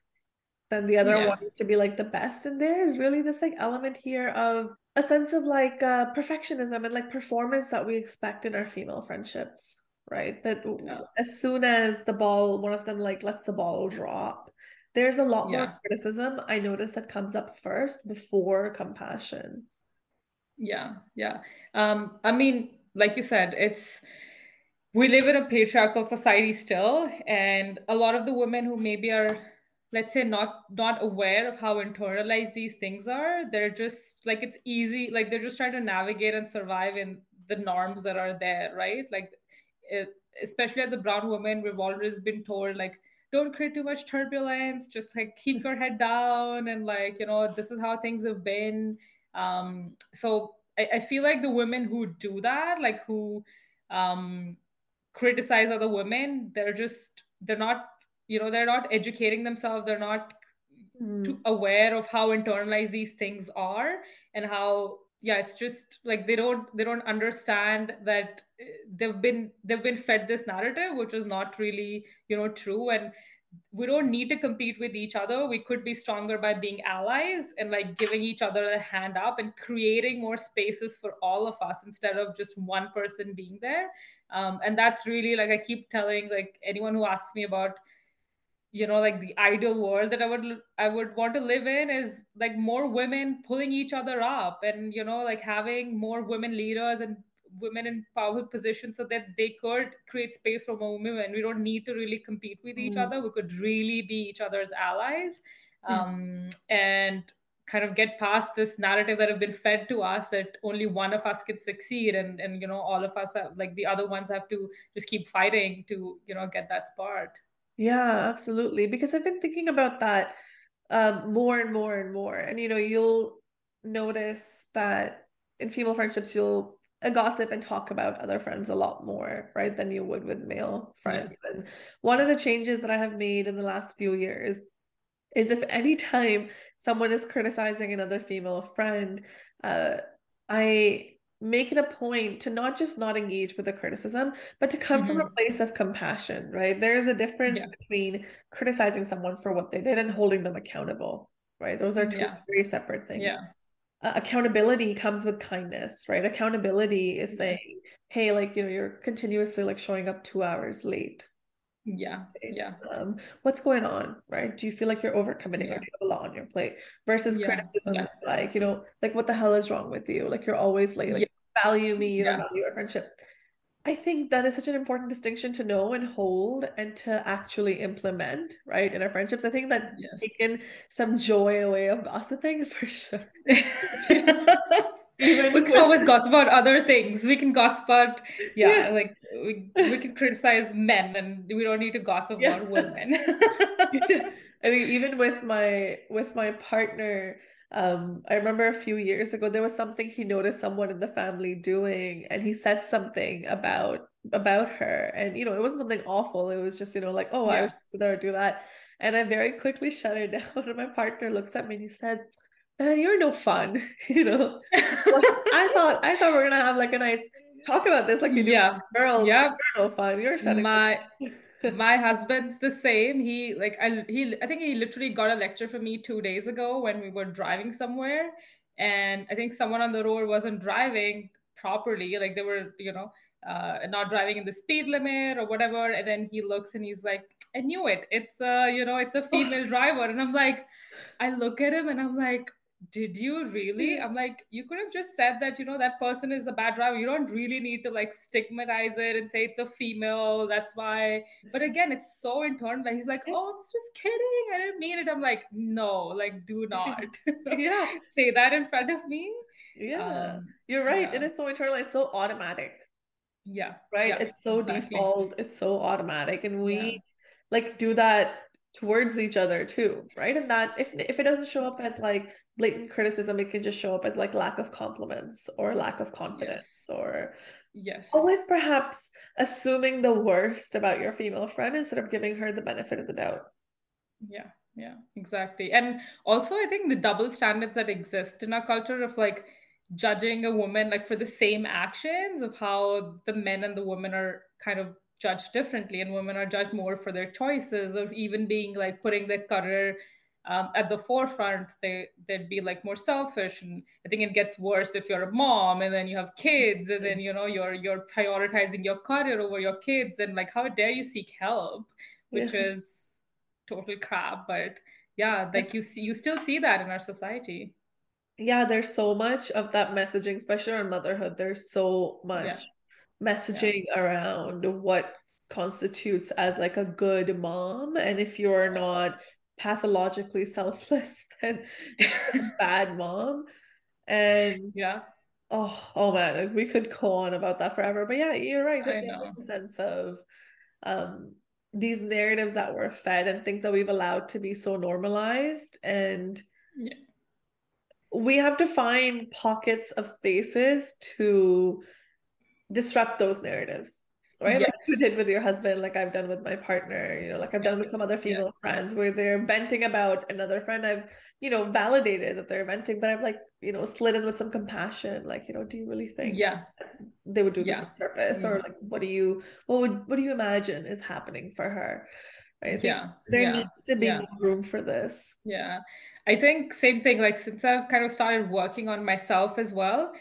than the other yeah. wanting to be like the best and there is really this like element here of a sense of like uh, perfectionism and like performance that we expect in our female friendships right that yeah. as soon as the ball one of them like lets the ball drop there's a lot yeah. more criticism i notice that comes up first before compassion yeah yeah um i mean like you said, it's we live in a patriarchal society still, and a lot of the women who maybe are let's say not not aware of how internalized these things are they're just like it's easy like they're just trying to navigate and survive in the norms that are there right? Like it, especially as a brown woman we've always been told like don't create too much turbulence just like keep your head down and like you know this is how things have been. Um so I, I feel like the women who do that, like who um, criticize other women, they're just they're not you know they're not educating themselves. They're not mm. too aware of how internalized these things are and how yeah it's just like they don't they don't understand that eh, they've been they've been fed this narrative which is not really you know true and we don't need to compete with each other. We could be stronger by being allies and like giving each other a hand up and creating more spaces for all of us instead of just one person being there. Um, and that's really like i keep telling like anyone who asks me about you know like the ideal world that i would i would want to live in is like more women pulling each other up and you know like having more women leaders and women in powerful positions so that they could create space for more women. We don't need to really compete with each mm. other. We could really be each other's allies um, and kind of get past this narrative that have been fed to us that only one of us can succeed and and you know all of us have, like the other ones have to just keep fighting to you know get that spot yeah absolutely because i've been thinking about that um, more and more and more and you know you'll notice that in female friendships you'll gossip and talk about other friends a lot more, right, than you would with male friends. Yeah. And one of the changes that I have made in the last few years is if anytime someone is criticizing another female friend, uh, I make it a point to not just not engage with the criticism, but to come mm-hmm. from a mm-hmm. place of compassion, right? There is a difference yeah. between criticizing someone for what they did and holding them accountable, right? Those are two yeah. very separate things. Yeah uh, accountability comes with kindness right accountability is saying hey like you know you're continuously like showing up two hours late yeah right? yeah um what's going on right do you feel like you're overcommitting yeah. or do you have a lot on your plate versus yeah. criticism yeah. like you know like what the hell is wrong with you like you're always late like yeah. value me you don't value our friendship I think that is such an important distinction to know and hold and to actually implement, right, in our friendships. I think that's yes. taken some joy away of gossiping for sure. we can always gossip about other things. We can gossip about, yeah, yeah. like we, we can criticize men and we don't need to gossip yeah. about women. I think even with my with my partner, um, I remember a few years ago there was something he noticed someone in the family doing, and he said something about about her, and you know it wasn't something awful. It was just you know like oh yeah. I was there do that, and I very quickly shut it down. And my partner looks at me and he says, man, you're no fun, you know. I thought I thought we are gonna have like a nice talk about this, like you do yeah. girls. Yeah. You're no fun. You're shutting my my husband's the same. He like I he I think he literally got a lecture from me two days ago when we were driving somewhere, and I think someone on the road wasn't driving properly. Like they were, you know, uh, not driving in the speed limit or whatever. And then he looks and he's like, I knew it. It's a, you know, it's a female driver. And I'm like, I look at him and I'm like, did you really? I'm like, you could have just said that, you know, that person is a bad driver. You don't really need to like stigmatize it and say it's a female. That's why. But again, it's so internal. He's like, oh, I'm just kidding. I didn't mean it. I'm like, no, like, do not. yeah. say that in front of me. Yeah. Um, You're right. Yeah. It is so internal. It's so automatic. Yeah. Right. Yeah, it's so exactly. default. It's so automatic. And we yeah. like do that towards each other too right? And that if if it doesn't show up as like blatant criticism it can just show up as like lack of compliments or lack of confidence yes. or yes. always perhaps assuming the worst about your female friend instead of giving her the benefit of the doubt. Yeah yeah exactly. And also i think the double standards that exist in our culture of like judging a woman like for the same actions of how the men and the women are kind of judged differently and women are judged more for their choices of even being like putting their career um, at the forefront. They they'd be like more selfish and i think it gets worse if you're a mom and then you have kids and then you know you're you're prioritizing your career over your kids and like how dare you seek help which yeah. is total crap but yeah like you see you still see that in our society. Yeah there's so much of that messaging especially on motherhood there's so much. yeah messaging yeah. around what constitutes as like a good mom and if you're not pathologically selfless then bad mom. And yeah. oh oh man we could go on about that forever. But yeah you're right that there's a sense of um these narratives that we're fed and things that we've allowed to be so normalized. And yeah. we have to find pockets of spaces to disrupt those narratives right yes. like you did with your husband like i've done with my partner you know like i've done with some other female yeah. friends where they're venting about another friend i've you know validated that they're venting but i've like you know slid in with some compassion like you know do you really think yeah they would do this yeah. with purpose mm-hmm. or like what do you what would what do you imagine is happening for her right yeah there yeah. needs to be room for this yeah i think same thing like since i've kind of started working on myself as well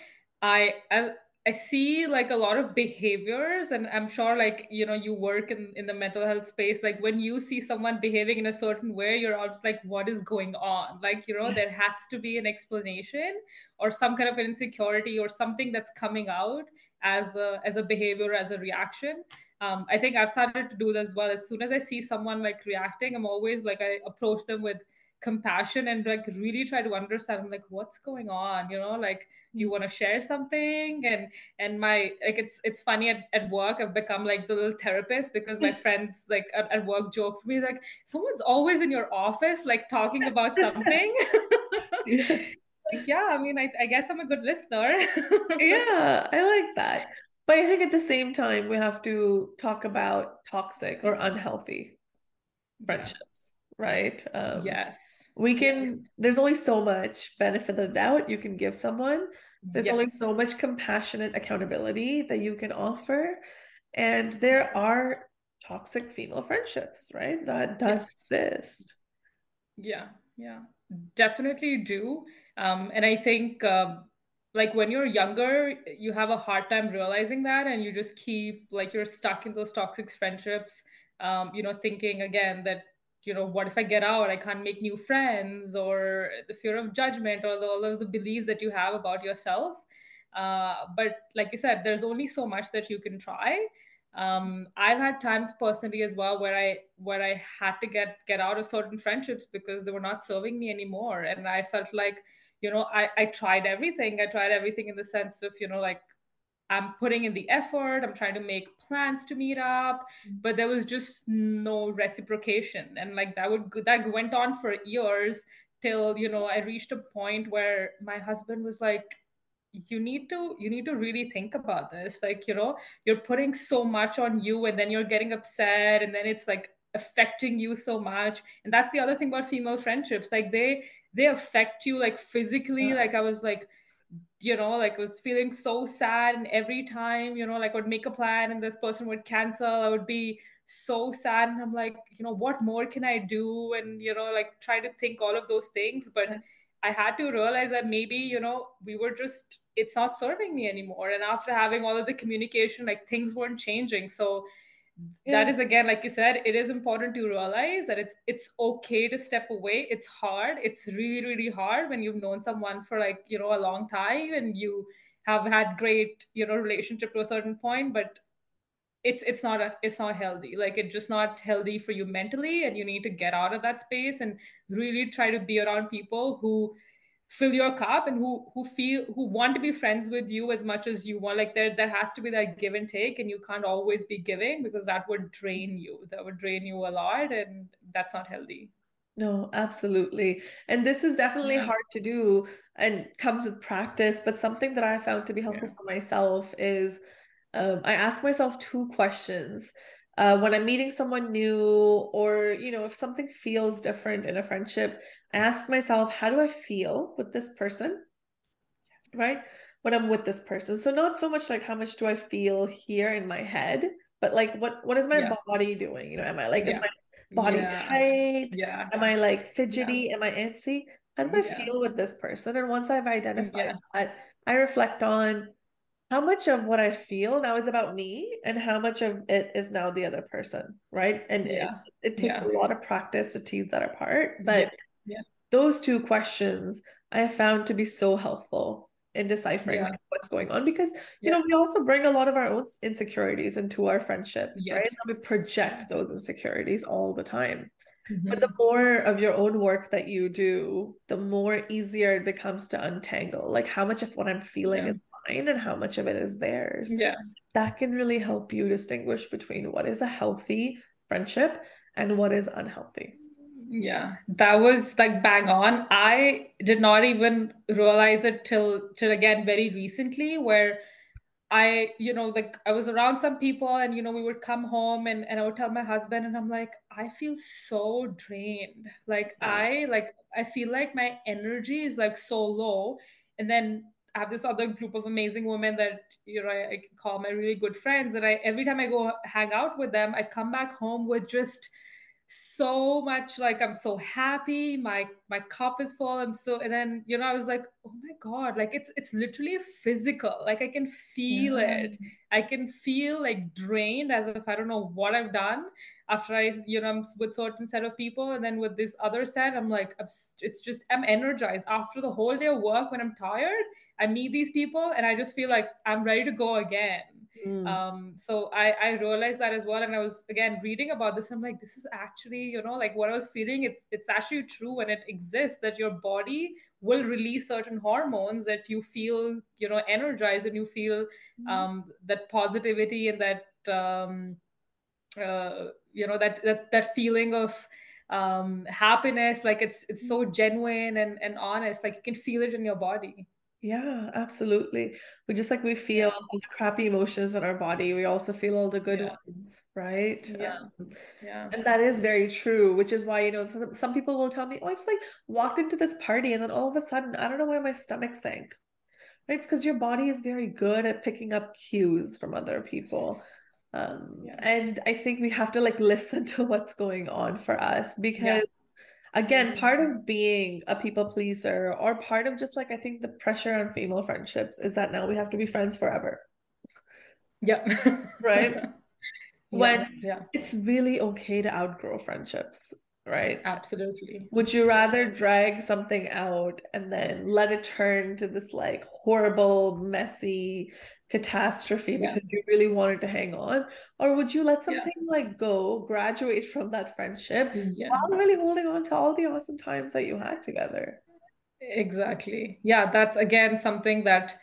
I, I I see like a lot of behaviors, and I'm sure like you know you work in in the mental health space. Like when you see someone behaving in a certain way, you're always like, what is going on? Like you know there has to be an explanation or some kind of insecurity or something that's coming out as a as a behavior as a reaction. Um, I think I've started to do this as well. As soon as I see someone like reacting, I'm always like I approach them with compassion and like really try to understand like what's going on you know? Like do you mm. want to share something? And and my like it's it's funny at, at work i've become like the little therapist because my friends like at, at work joke for me like someone's always in your office like talking about something. Like yeah i mean I, I guess i'm a good listener. Yeah i like that. But i think at the same time we have to talk about toxic or unhealthy friendships. yeah. Right? Um, yes. we can there's only so much benefit of the doubt you can give someone. There's yes. only so much compassionate accountability that you can offer. And there are toxic female friendships right that does yes. exist. Yeah. Yeah. Definitely do. Um and i think um like when you're younger you have a hard time realizing that and you just keep like you're stuck in those toxic friendships um you know thinking again that you know what if i get out? I can't make new friends or the fear of judgment or the, all of the beliefs that you have about yourself. Uh, but like you said there's only so much that you can try. Um, i've had times personally as well where i where i had to get get out of certain friendships because they were not serving me anymore. And i felt like you know i i tried everything. I tried everything in the sense of you know like I'm putting in the effort, I'm trying to make plans to meet up, mm. but there was just no reciprocation. And like that would that went on for years till, you know, I reached a point where my husband was like, you need to you need to really think about this like you know you're putting so much on you and then you're getting upset and then it's like affecting you so much and that's the other thing about female friendships like they they affect you like physically yeah. like i was like you know like I was feeling so sad and every time you know like I would make a plan and this person would cancel i would be so sad and i'm like you know what more can i do? And you know like try to think all of those things. But yeah. i had to realize that maybe you know we were just it's not serving me anymore. And after having all of the communication like things weren't changing. So yeah. that is again like you said it is important to realize that it's it's okay to step away. It's hard. It's really really hard when you've known someone for like you know a long time and you have had great you know relationship to a certain point but it's it's not a, it's not healthy. Like it's just not healthy for you mentally and you need to get out of that space and really try to be around people who fill your cup and who who feel who want to be friends with you as much as you want. Like there there has to be that give and take and you can't always be giving because that would drain you. That would drain you a lot and that's not healthy. No absolutely. And this is definitely yeah. hard to do and comes with practice but something that i found to be helpful yeah. for myself is um, i ask myself two questions uh, when I'm meeting someone new, or you know, if something feels different in a friendship, I ask myself, how do I feel with this person? Right? When I'm with this person. So not so much like how much do I feel here in my head, but like what what is my yeah. body doing? You know, am I like yeah. is my body yeah. tight? Yeah. Am I like fidgety? Am I antsy? How do I feel with this person? And once I've identified that, I reflect on how much of what I feel now is about me and how much of it is now the other person, right? And yeah. it, it takes yeah. a lot of practice to tease that apart. But yeah. those two questions I have found to be so helpful in deciphering what's going on because you know we also bring a lot of our own insecurities into our friendships yes. right and we project those insecurities all the time mm-hmm. but the more of your own work that you do the more easier it becomes to untangle like how much of what i'm feeling is mine and how much of it is theirs. Yeah. That can really help you distinguish between what is a healthy friendship and what is unhealthy. Yeah, that was like bang on. I did not even realize it till till again very recently where I, you know, like I was around some people and, you know, we would come home and, and I would tell my husband and I'm like, I feel so drained. Like I like I feel like my energy is like so low. And then I have this other group of amazing women that you know I, I call my really good friends, and I every time I go hang out with them, I come back home with just so much like i'm so happy my my cup is full i'm so and then you know i was like oh my god like it's it's literally physical like i can feel yeah. it. I can feel like drained as if i don't know what i've done after i you know i'm with certain set of people and then with this other set i'm like it's just i'm energized. After the whole day of work when i'm tired i meet these people and i just feel like i'm ready to go again Mm. Um, so I, I realized that as well. And I was again reading about this. I'm like, this is actually, you know, like what I was feeling, it's it's actually true and it exists that your body will release certain hormones that you feel, you know, energized and you feel mm. um, that positivity and that um, uh, you know, that that that feeling of um happiness like it's it's so mm. genuine and and honest like you can feel it in your body yeah, absolutely. We just like we feel yeah. all the crappy emotions in our body, we also feel all the good yeah. ones, right? Yeah. Um, yeah. And that is very true, which is why, you know, some, some people will tell me, oh, I just like walked into this party and then all of a sudden, I don't know why my stomach sank. Right? It's because your body is very good at picking up cues from other people. Um, yes. and I think we have to like listen to what's going on for us because again mm-hmm. part of being a people pleaser or part of just like i think the pressure on female friendships is that now we have to be friends forever. Yeah right? When yeah. it's really okay to outgrow friendships right absolutely would you rather drag something out and then let it turn to this like horrible messy catastrophe yeah. because you really wanted to hang on or would you let something yeah. like go graduate from that friendship yeah. while really holding on to all the awesome times that you had together exactly yeah that's again something that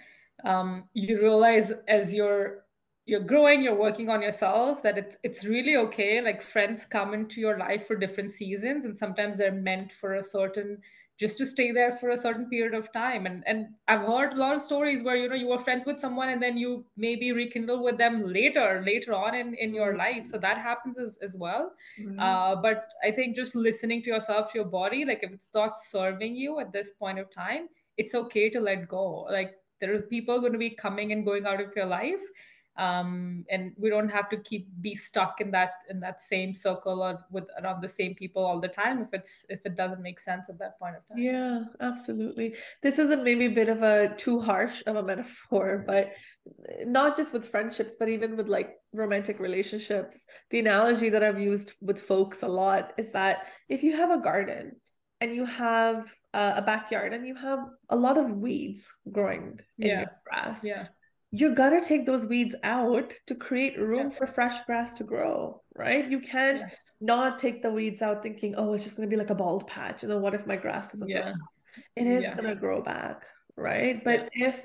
um, you realize as you're you're growing you're working on yourself that it's it's really okay like friends come into your life for different seasons and sometimes they're meant for a certain just to stay there for a certain period of time. And and i've heard a lot of stories where you know you were friends with someone and then you maybe rekindle with them later later on in in your life. So that happens as, as well. Mm-hmm. uh, but i think just listening to yourself to your body like if it's not serving you at this point of time it's okay to let go. Like there are people going to be coming and going out of your life um, and we don't have to keep be stuck in that in that same circle or with around the same people all the time if it's if it doesn't make sense at that point of time. Yeah absolutely. This isn't maybe a bit of a too harsh of a metaphor but not just with friendships but even with like romantic relationships. The analogy that i've used with folks a lot is that if you have a garden and you have a backyard and you have a lot of weeds growing in yeah. your grass yeah you're gonna take those weeds out to create room yeah. for fresh grass to grow, right? You can't yes. not take the weeds out thinking, oh, it's just gonna be like a bald patch. And then what if my grass doesn't yeah. grow? It is yeah. gonna grow back, right? But if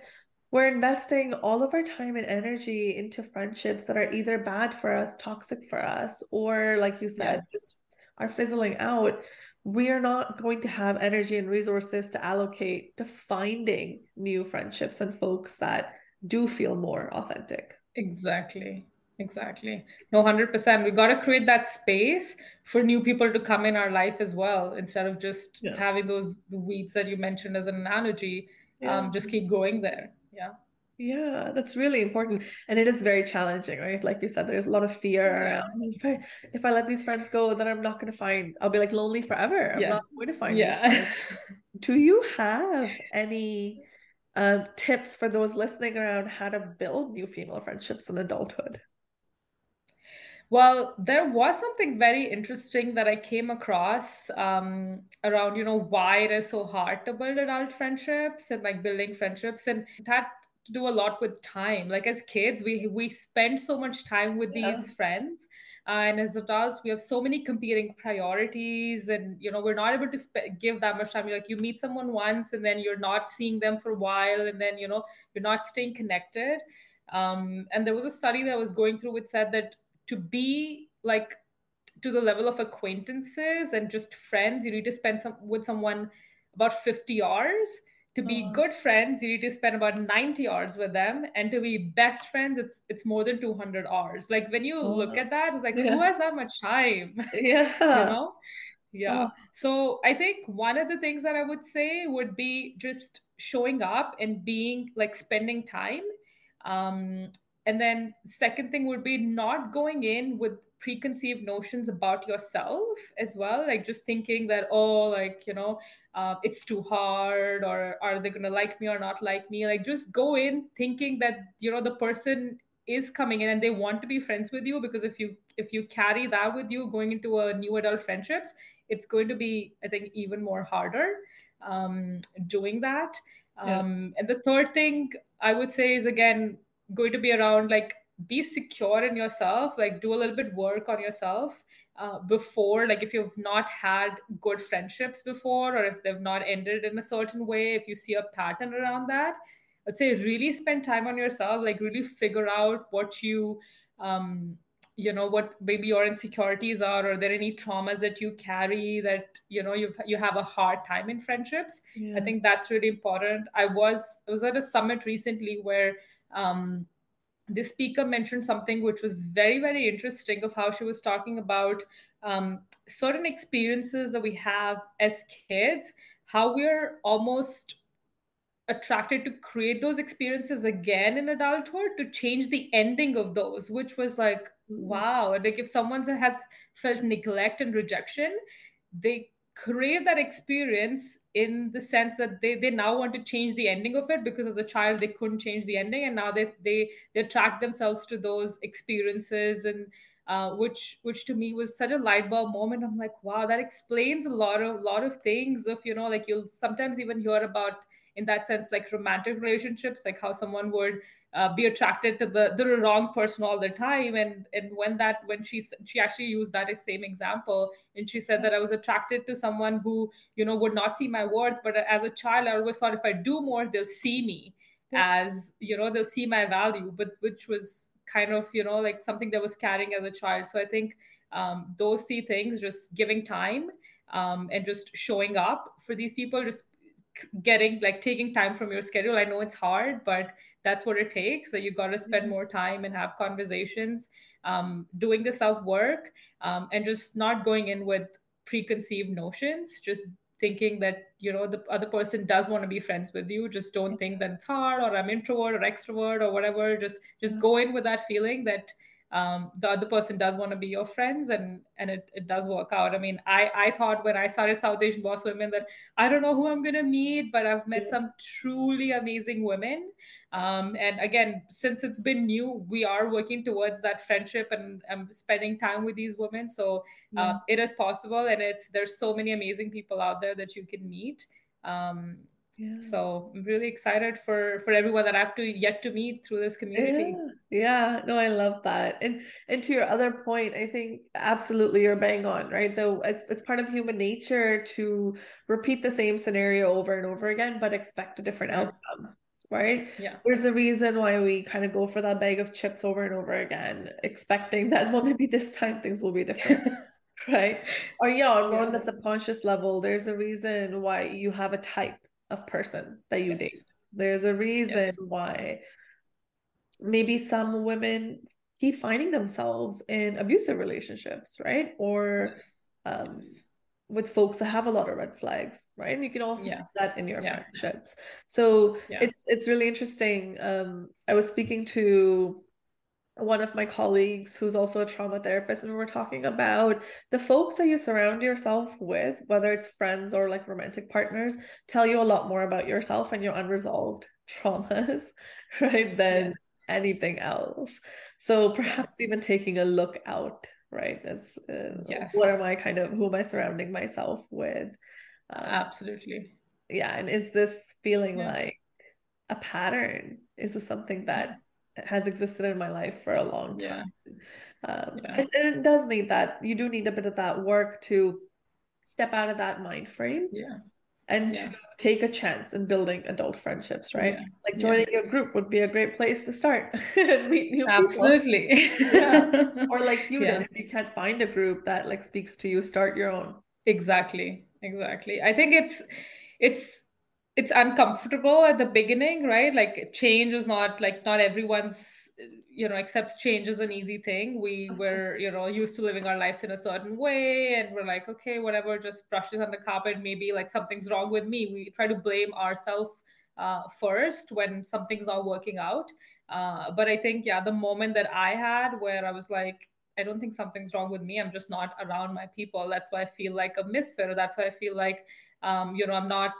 we're investing all of our time and energy into friendships that are either bad for us, toxic for us, or like you said, just are fizzling out, we are not going to have energy and resources to allocate to finding new friendships and folks that do feel more authentic. Exactly. Exactly. No, 100%. We got to create that space for new people to come in our life as well, instead of just yeah. having those the weeds that you mentioned as an analogy. Yeah. Um, just keep going there. Yeah. Yeah, that's really important. And it is very challenging, right? Like you said, there's a lot of fear yeah. around if I if I let these friends go, then I'm not gonna find I'll be like lonely forever. I'm not going to find yeah. Do you have any uh, tips for those listening around how to build new female friendships in adulthood? Well, there was something very interesting that I came across um, around, you know, why it is so hard to build adult friendships and like building friendships. And that to do a lot with time. Like as kids, we we spend so much time with yeah. these friends, uh, and as adults, we have so many competing priorities, and you know we're not able to sp- give that much time. Like you meet someone once, and then you're not seeing them for a while, and then you know you're not staying connected. Um, and there was a study that I was going through which said that to be like to the level of acquaintances and just friends, you need to spend some with someone about 50 hours to be good friends you need to spend about 90 hours with them and to be best friends it's it's more than 200 hours like when you oh. look at that it's like yeah. who has that much time yeah you know yeah oh. so i think one of the things that i would say would be just showing up and being like spending time um and then second thing would be not going in with preconceived notions about yourself as well like just thinking that oh like you know uh, it's too hard or are they gonna like me or not like me like just go in thinking that you know the person is coming in and they want to be friends with you because if you if you carry that with you going into a new adult friendships it's going to be i think even more harder um, doing that yeah. um, and the third thing i would say is again going to be around like be secure in yourself like do a little bit work on yourself uh, before like if you've not had good friendships before or if they've not ended in a certain way if you see a pattern around that i'd say really spend time on yourself like really figure out what you um you know what maybe your insecurities are or are there any traumas that you carry that you know you you have a hard time in friendships yeah. i think that's really important i was i was at a summit recently where um the speaker mentioned something which was very very interesting of how she was talking about um, certain experiences that we have as kids how we're almost attracted to create those experiences again in adulthood to change the ending of those which was like mm-hmm. wow like if someone has felt neglect and rejection they crave that experience in the sense that they, they now want to change the ending of it because as a child they couldn't change the ending. And now they they, they attract themselves to those experiences and uh, which which to me was such a light bulb moment. I'm like wow that explains a lot of lot of things of you know like you'll sometimes even hear about in that sense like romantic relationships like how someone would uh, be attracted to the the wrong person all the time. And and when that when she she actually used that same example and she said that i was attracted to someone who you know would not see my worth but as a child i always thought if i do more they'll see me as you know they'll see my value but which was kind of you know like something that was carrying as a child. So i think um, those three things just giving time um, and just showing up for these people just getting like taking time from your schedule. I know it's hard but that's what it takes. So you got to spend mm-hmm. more time and have conversations um, doing the self work um, and just not going in with preconceived notions just thinking that you know the other person does want to be friends with you. Just don't think that it's hard or i'm introvert or extrovert or whatever. Just just go in with that feeling that um, the other person does want to be your friends and and it, it does work out i mean i i thought when i started south asian boss women that i don't know who i'm going to meet but i've met yeah. some truly amazing women um, and again since it's been new we are working towards that friendship and, spending time with these women so uh, yeah. it is possible and it's there's so many amazing people out there that you can meet um, Yes. So I'm really excited for for everyone that I have to yet to meet through this community. Yeah. yeah, no, I love that. And and to your other point, I think absolutely you're bang on, right? Though it's it's part of human nature to repeat the same scenario over and over again, but expect a different outcome. Right. Yeah. There's a reason why we kind of go for that bag of chips over and over again, expecting that, well, maybe this time things will be different. right. Or yeah, on yeah. on the subconscious level, there's a reason why you have a type of person that you yes. date. There's a reason yes. why maybe some women keep finding themselves in abusive relationships, right? Or yes. Um, with folks that have a lot of red flags, right? And you can also yeah. see that in your yeah. friendships. So yeah. it's it's really interesting. Um, I was speaking to one of my colleagues who's also a trauma therapist and we were talking about the folks that you surround yourself with whether it's friends or like romantic partners tell you a lot more about yourself and your unresolved traumas right than yes. anything else so perhaps even taking a look out right as uh, yes. what am i kind of who am i surrounding myself with um, absolutely yeah and is this feeling yeah. like a pattern is this something that has existed in my life for a long time. Yeah. Um, yeah. And, and, it does need that. You do need a bit of that work to step out of that mind frame. Yeah. And yeah. to take a chance in building adult friendships, right? Yeah. Like joining yeah. a group would be a great place to start and meet new Absolutely. people. yeah. Or like you did, if you can't find a group that like speaks to you, start your own. Exactly. Exactly. I think it's it's it's uncomfortable at the beginning right like change is not like not everyone's you know accepts change as an easy thing we were you know used to living our lives in a certain way and we're like okay whatever just brush it on the carpet maybe like something's wrong with me we try to blame ourselves uh, first when something's not working out uh, but i think yeah the moment that i had where i was like I don't think something's wrong with me. I'm just not around my people. That's why I feel like a misfit. or That's why I feel like um, you know i'm not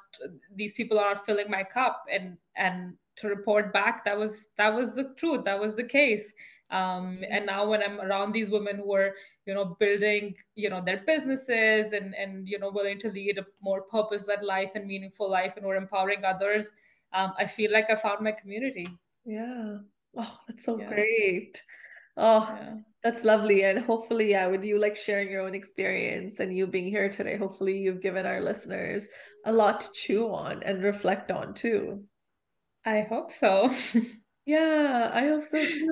these people are not filling my cup. And and to report back that was that was the truth. That was the case. Um, and now when i'm around these women who are you know building you know their businesses and and you know willing to lead a more purpose-led life and meaningful life and we're empowering others um, i feel like i found my community. Yeah. Oh that's so yeah. great. Oh yeah that's lovely. And hopefully, yeah, with you like sharing your own experience and you being here today, hopefully you've given our listeners a lot to chew on and reflect on too. I hope so. yeah, I hope so too.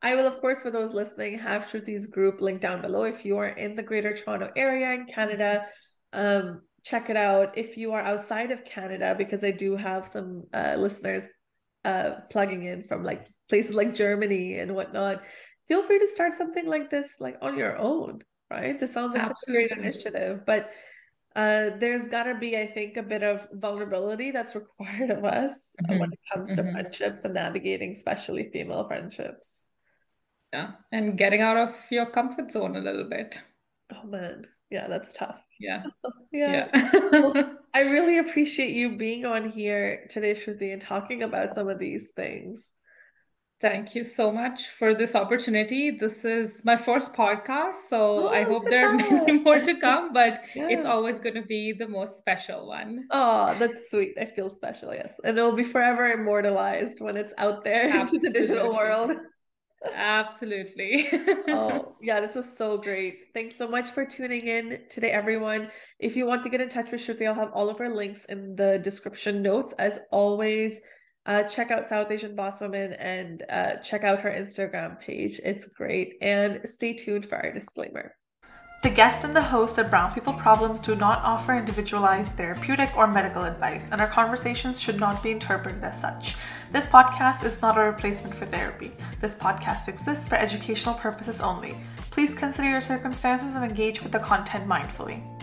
I will, of course, for those listening, have Shruti's group linked down below. If you are in the Greater Toronto area in Canada, um, check it out. If you are outside of Canada, because I do have some uh, listeners uh, plugging in from like places like Germany and whatnot, feel free to start something like this like on your own right this sounds like Absolutely. such a great initiative but uh, there's got to be i think a bit of vulnerability that's required of us mm-hmm. when it comes mm-hmm. to friendships and navigating especially female friendships yeah and getting out of your comfort zone a little bit oh man yeah that's tough yeah yeah, yeah. i really appreciate you being on here today shruti and talking about some of these things Thank you so much for this opportunity. This is my first podcast, so oh, I hope there are many more to come, but yeah. it's always going to be the most special one. Oh, that's sweet. I feel special, yes. And it'll be forever immortalized when it's out there Absolutely. into the digital world. Absolutely. oh, yeah, this was so great. Thanks so much for tuning in today, everyone. If you want to get in touch with Shruti, I'll have all of our links in the description notes. As always, uh, check out South Asian Boss Woman and uh, check out her Instagram page. It's great. And stay tuned for our disclaimer. The guest and the host of Brown People Problems do not offer individualized therapeutic or medical advice, and our conversations should not be interpreted as such. This podcast is not a replacement for therapy. This podcast exists for educational purposes only. Please consider your circumstances and engage with the content mindfully.